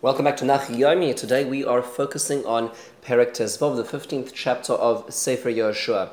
Welcome back to Nach Yomi. Today we are focusing on Perek Tes Vav, the 15th chapter of Sefer Yehoshua.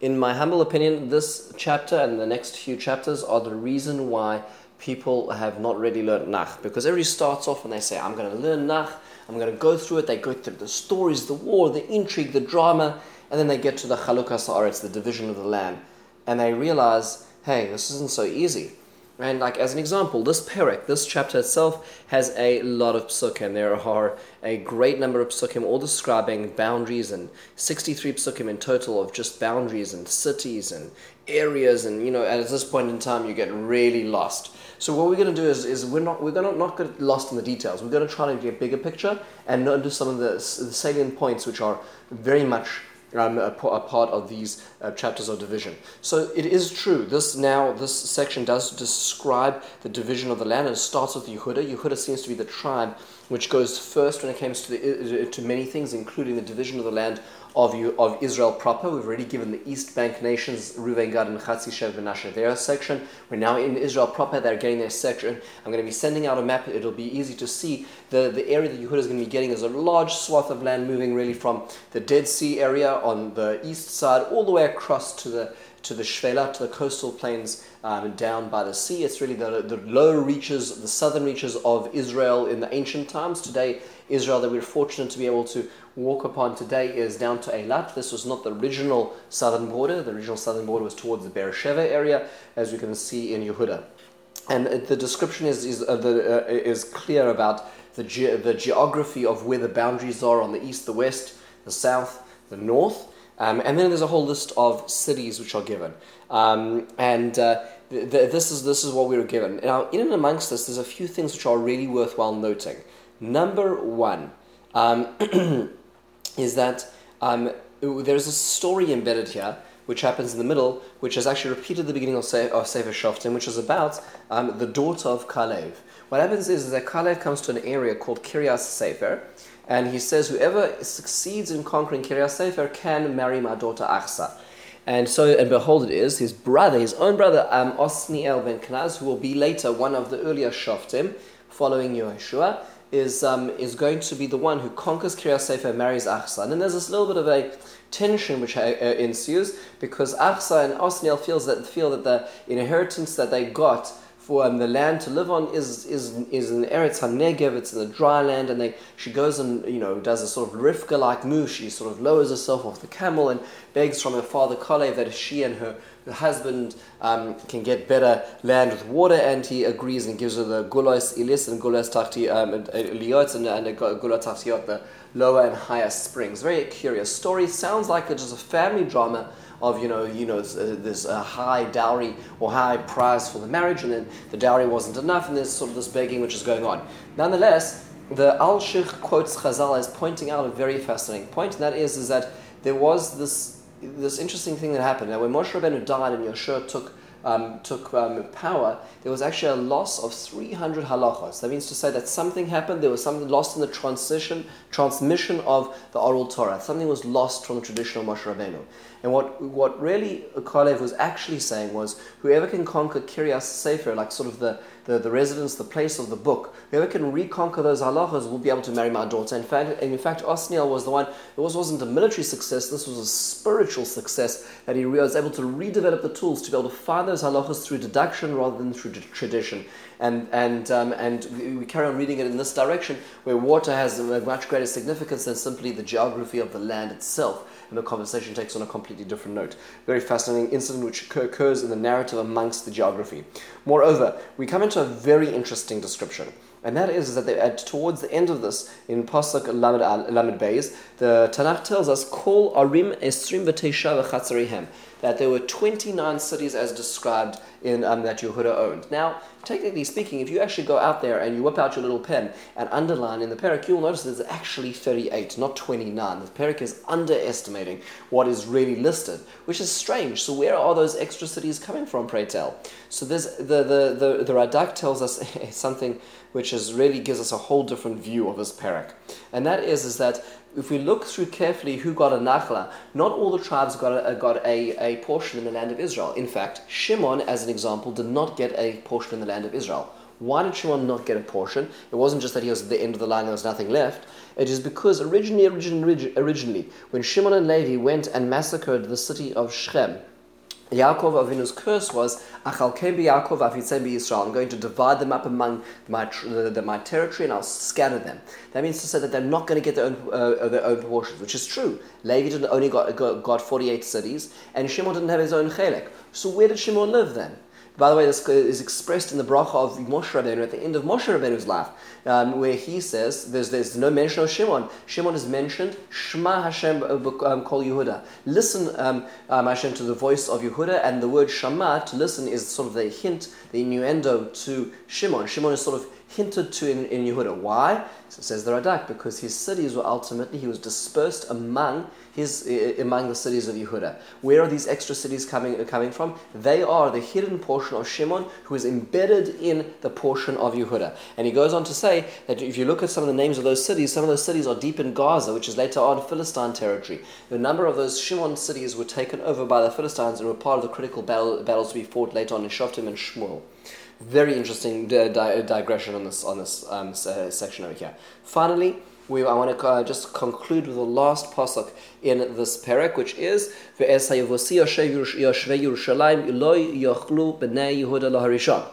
In my humble opinion, this chapter and the next few chapters are the reason why people have not really learned Nach. Because everybody starts off and they say, I'm going to learn Nach, I'm going to go through it. They go through the stories, the war, the intrigue, the drama, and then they get to the Chalukas Haaretz, the division of the land. And they realize, hey, this isn't so easy. And like as an example, this perek, this chapter itself, has a lot of psukim. There are a great number of psukim, all describing boundaries, and 63 psukim in total of just boundaries and cities and areas. And you know, at this point in time, you get really lost. So what we're going to do is, is we're not we're going to not get lost in the details. We're going to try to get a bigger picture and do some of the, the salient points, which are very much um, a, a, part of these uh, chapters of division. So it is true. This now this section does describe the division of the land, and it starts with Yehuda. Yehuda seems to be the tribe which goes first when it comes to the, to many things, including the division of the land of, you, of Israel proper. We've already given the East Bank nations, Reuven, Gad, and Chatzi, Shev, Menashe, their section. We're now in Israel proper. They're getting their section. I'm going to be sending out a map. It'll be easy to see. The, the area that Yehuda is going to be getting is a large swath of land moving really from the Dead Sea area on the east side all the way across to the to the Shvela, to the coastal plains um, down by the sea. It's really the, the lower reaches, the southern reaches of Israel in the ancient times. Today, Israel that we're fortunate to be able to walk upon today is down to Eilat. This was not the original southern border. The original southern border was towards the Beersheba area, as we can see in Yehuda. And the description is, is, uh, the, uh, is clear about the, ge- the geography of where the boundaries are on the east, the west, the south, the north. Um, and then there's a whole list of cities which are given. Um, and uh, th- th- this, is, this is what we were given. Now, in and amongst this, there's a few things which are really worthwhile noting. Number one, um, is that um, there's a story embedded here which happens in the middle, which is actually repeated at the beginning of, Se- of Sefer Shoftim, which is about um, the daughter of Kalev. What happens is, is that Kalev comes to an area called Kiryas Sefer, and he says, whoever succeeds in conquering Kiryas Sefer can marry my daughter Achsa. And so, and behold, it is his brother, his own brother, um, Osniel ben Kenaz, who will be later one of the earlier Shoftim, following Yehoshua is, um, is going to be the one who conquers Kiryas Sefer and marries Achsa. And then there's this little bit of a tension which uh, uh ensues because Achsa and Osniel feels that, feel that the inheritance that they got for um, the land to live on is is is in Eretz HaNegev, it's in the dry land, and they she goes and you know does a sort of Rivka like move. She sort of lowers herself off the camel and begs from her father Kalev that she and her husband um, can get better land with water, and he agrees and gives her the gulos ilis and gulos tachti um, and, liot and, and gulos the lower and higher springs. Very curious story. Sounds like it's just a family drama of you know you know this uh, high dowry or high price for the marriage, and then the dowry wasn't enough, and there's sort of this begging which is going on. Nonetheless, the Alshich quotes Chazal as pointing out a very fascinating point, and that is is that there was this this interesting thing that happened. Now, when Moshe Rabbeinu died and Yehoshua took um, took um, power, there was actually a loss of 300 halachas. That means to say that something happened, there was something lost in the transition, transmission of the oral Torah. Something was lost from the traditional Moshe Rabbeinu. And what, what really Kalev was actually saying was whoever can conquer Kiryas Sefer, like sort of the, the, the residence, the place of the book, whoever can reconquer those halachas will be able to marry my daughter. In fact, in fact Osniel was the one, it was, wasn't a military success, this was a spiritual success that he was able to redevelop the tools to be able to find those halachas through deduction rather than through tradition. And, and, um, and we carry on reading it in this direction where water has a much greater significance than simply the geography of the land itself and the conversation takes on a completely different note. Very fascinating incident which occurs in the narrative amongst the geography. Moreover, we come into a very interesting description. And that is, that they, at, towards the end of this, in Pasuk Lamed, Lamed Beis, the Tanakh tells us, Kol Arim Esrim that there were 29 cities as described in um, that Yehuda owned. Now, technically speaking, if you actually go out there and you whip out your little pen and underline in the Perek, you'll notice there's actually 38, not 29. The Perek is underestimating what is really listed, which is strange. So where are those extra cities coming from, pray tell? So there's, the, the, the, the Radak tells us something which is really gives us a whole different view of this Perek. And that is, is that if we look through carefully who got a nachla, not all the tribes got a, got a, a portion in the land of Israel. In fact, Shimon, as an example, did not get a portion in the land of Israel. Why did Shimon not get a portion? It wasn't just that he was at the end of the line, there was nothing left. It is because originally, originally, originally when Shimon and Levi went and massacred the city of Shechem, Yaakov Avinu's curse was, Yaakov Yisrael. I'm going to divide them up among my, the, my territory and I'll scatter them. That means to say that they're not going to get their own, uh, their own portions, which is true. Levi didn't only got, got, got 48 cities, and Shimon didn't have his own chelek. So where did Shimon live then? By the way, this is expressed in the bracha of Moshe Rabbeinu at the end of Moshe Rabbeinu's life, um, where he says there's, there's no mention of Shimon. Shimon is mentioned, Shema Hashem um, Kol Yehuda. Listen, um, um, Hashem, to the voice of Yehuda, and the word Shema, to listen, is sort of the hint, the innuendo to Shimon. Shimon is sort of hinted to in, in Yehuda. Why? So says the Radak, because his cities were ultimately, he was dispersed among his, among the cities of Yehuda. Where are these extra cities coming, coming from? They are the hidden portion of Shimon, who is embedded in the portion of Yehuda. And he goes on to say that if you look at some of the names of those cities, some of those cities are deep in Gaza, which is later on Philistine territory. The number of those Shimon cities were taken over by the Philistines and were part of the critical battle, battles to be fought later on in Shoftim and Shmuel. Very interesting di- di- digression on this on this um, section over here. Finally, we, I want to uh, just conclude with the last pasuk in this perek, which is "Ve'es hayavosi yoshvei Yerushalayim iloi yochlu b'nei Yehuda laharishon."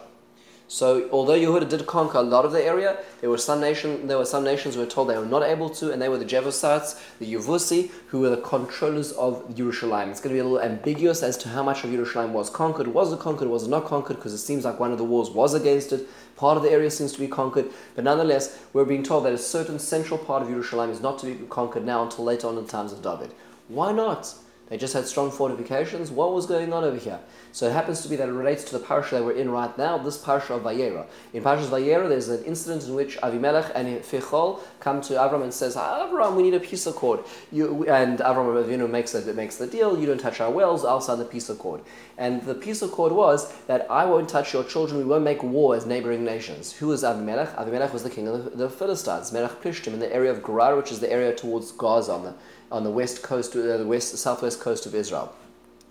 So, although Yehuda did conquer a lot of the area, there were some nation, there were some nations who were told they were not able to, and they were the Jebusites, the Yevusi, who were the controllers of Jerusalem. It's going to be a little ambiguous as to how much of Jerusalem was conquered. Was it conquered? Was it not conquered? Because it seems like one of the wars was against it. Part of the area seems to be conquered, but nonetheless, we're being told that a certain central part of Jerusalem is not to be conquered now until later on in the times of David. Why not? They just had strong fortifications. What was going on over here? So it happens to be that it relates to the parsha that we're in right now, this parsha of Vayera. In Parshas Vayera, there's an incident in which Avimelech and Fichol come to Avram and says, Avram, we need a peace accord. You, and Avram Avinu makes, a, makes the deal, you don't touch our wells, I'll sign the peace accord. And the peace accord was that I won't touch your children, we won't make war as neighboring nations. Who was Avimelech? Avimelech was the king of the, the Philistines, Melech Plishtim, in the area of Gerar, which is the area towards Gaza on the on the west coast, uh, the west southwest coast of Israel,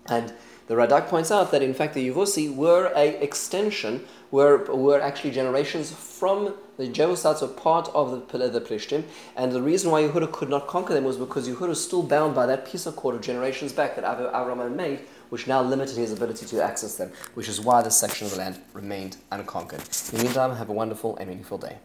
and the Radak points out that in fact the Yevusi were a extension, were, were actually generations from the Jebusites were part of the, the Plishtim, and the reason why Yehuda could not conquer them was because Yehuda was still bound by that peace accord of generations back that Avram made, which now limited his ability to access them, which is why this section of the land remained unconquered. In the meantime, have a wonderful and meaningful day.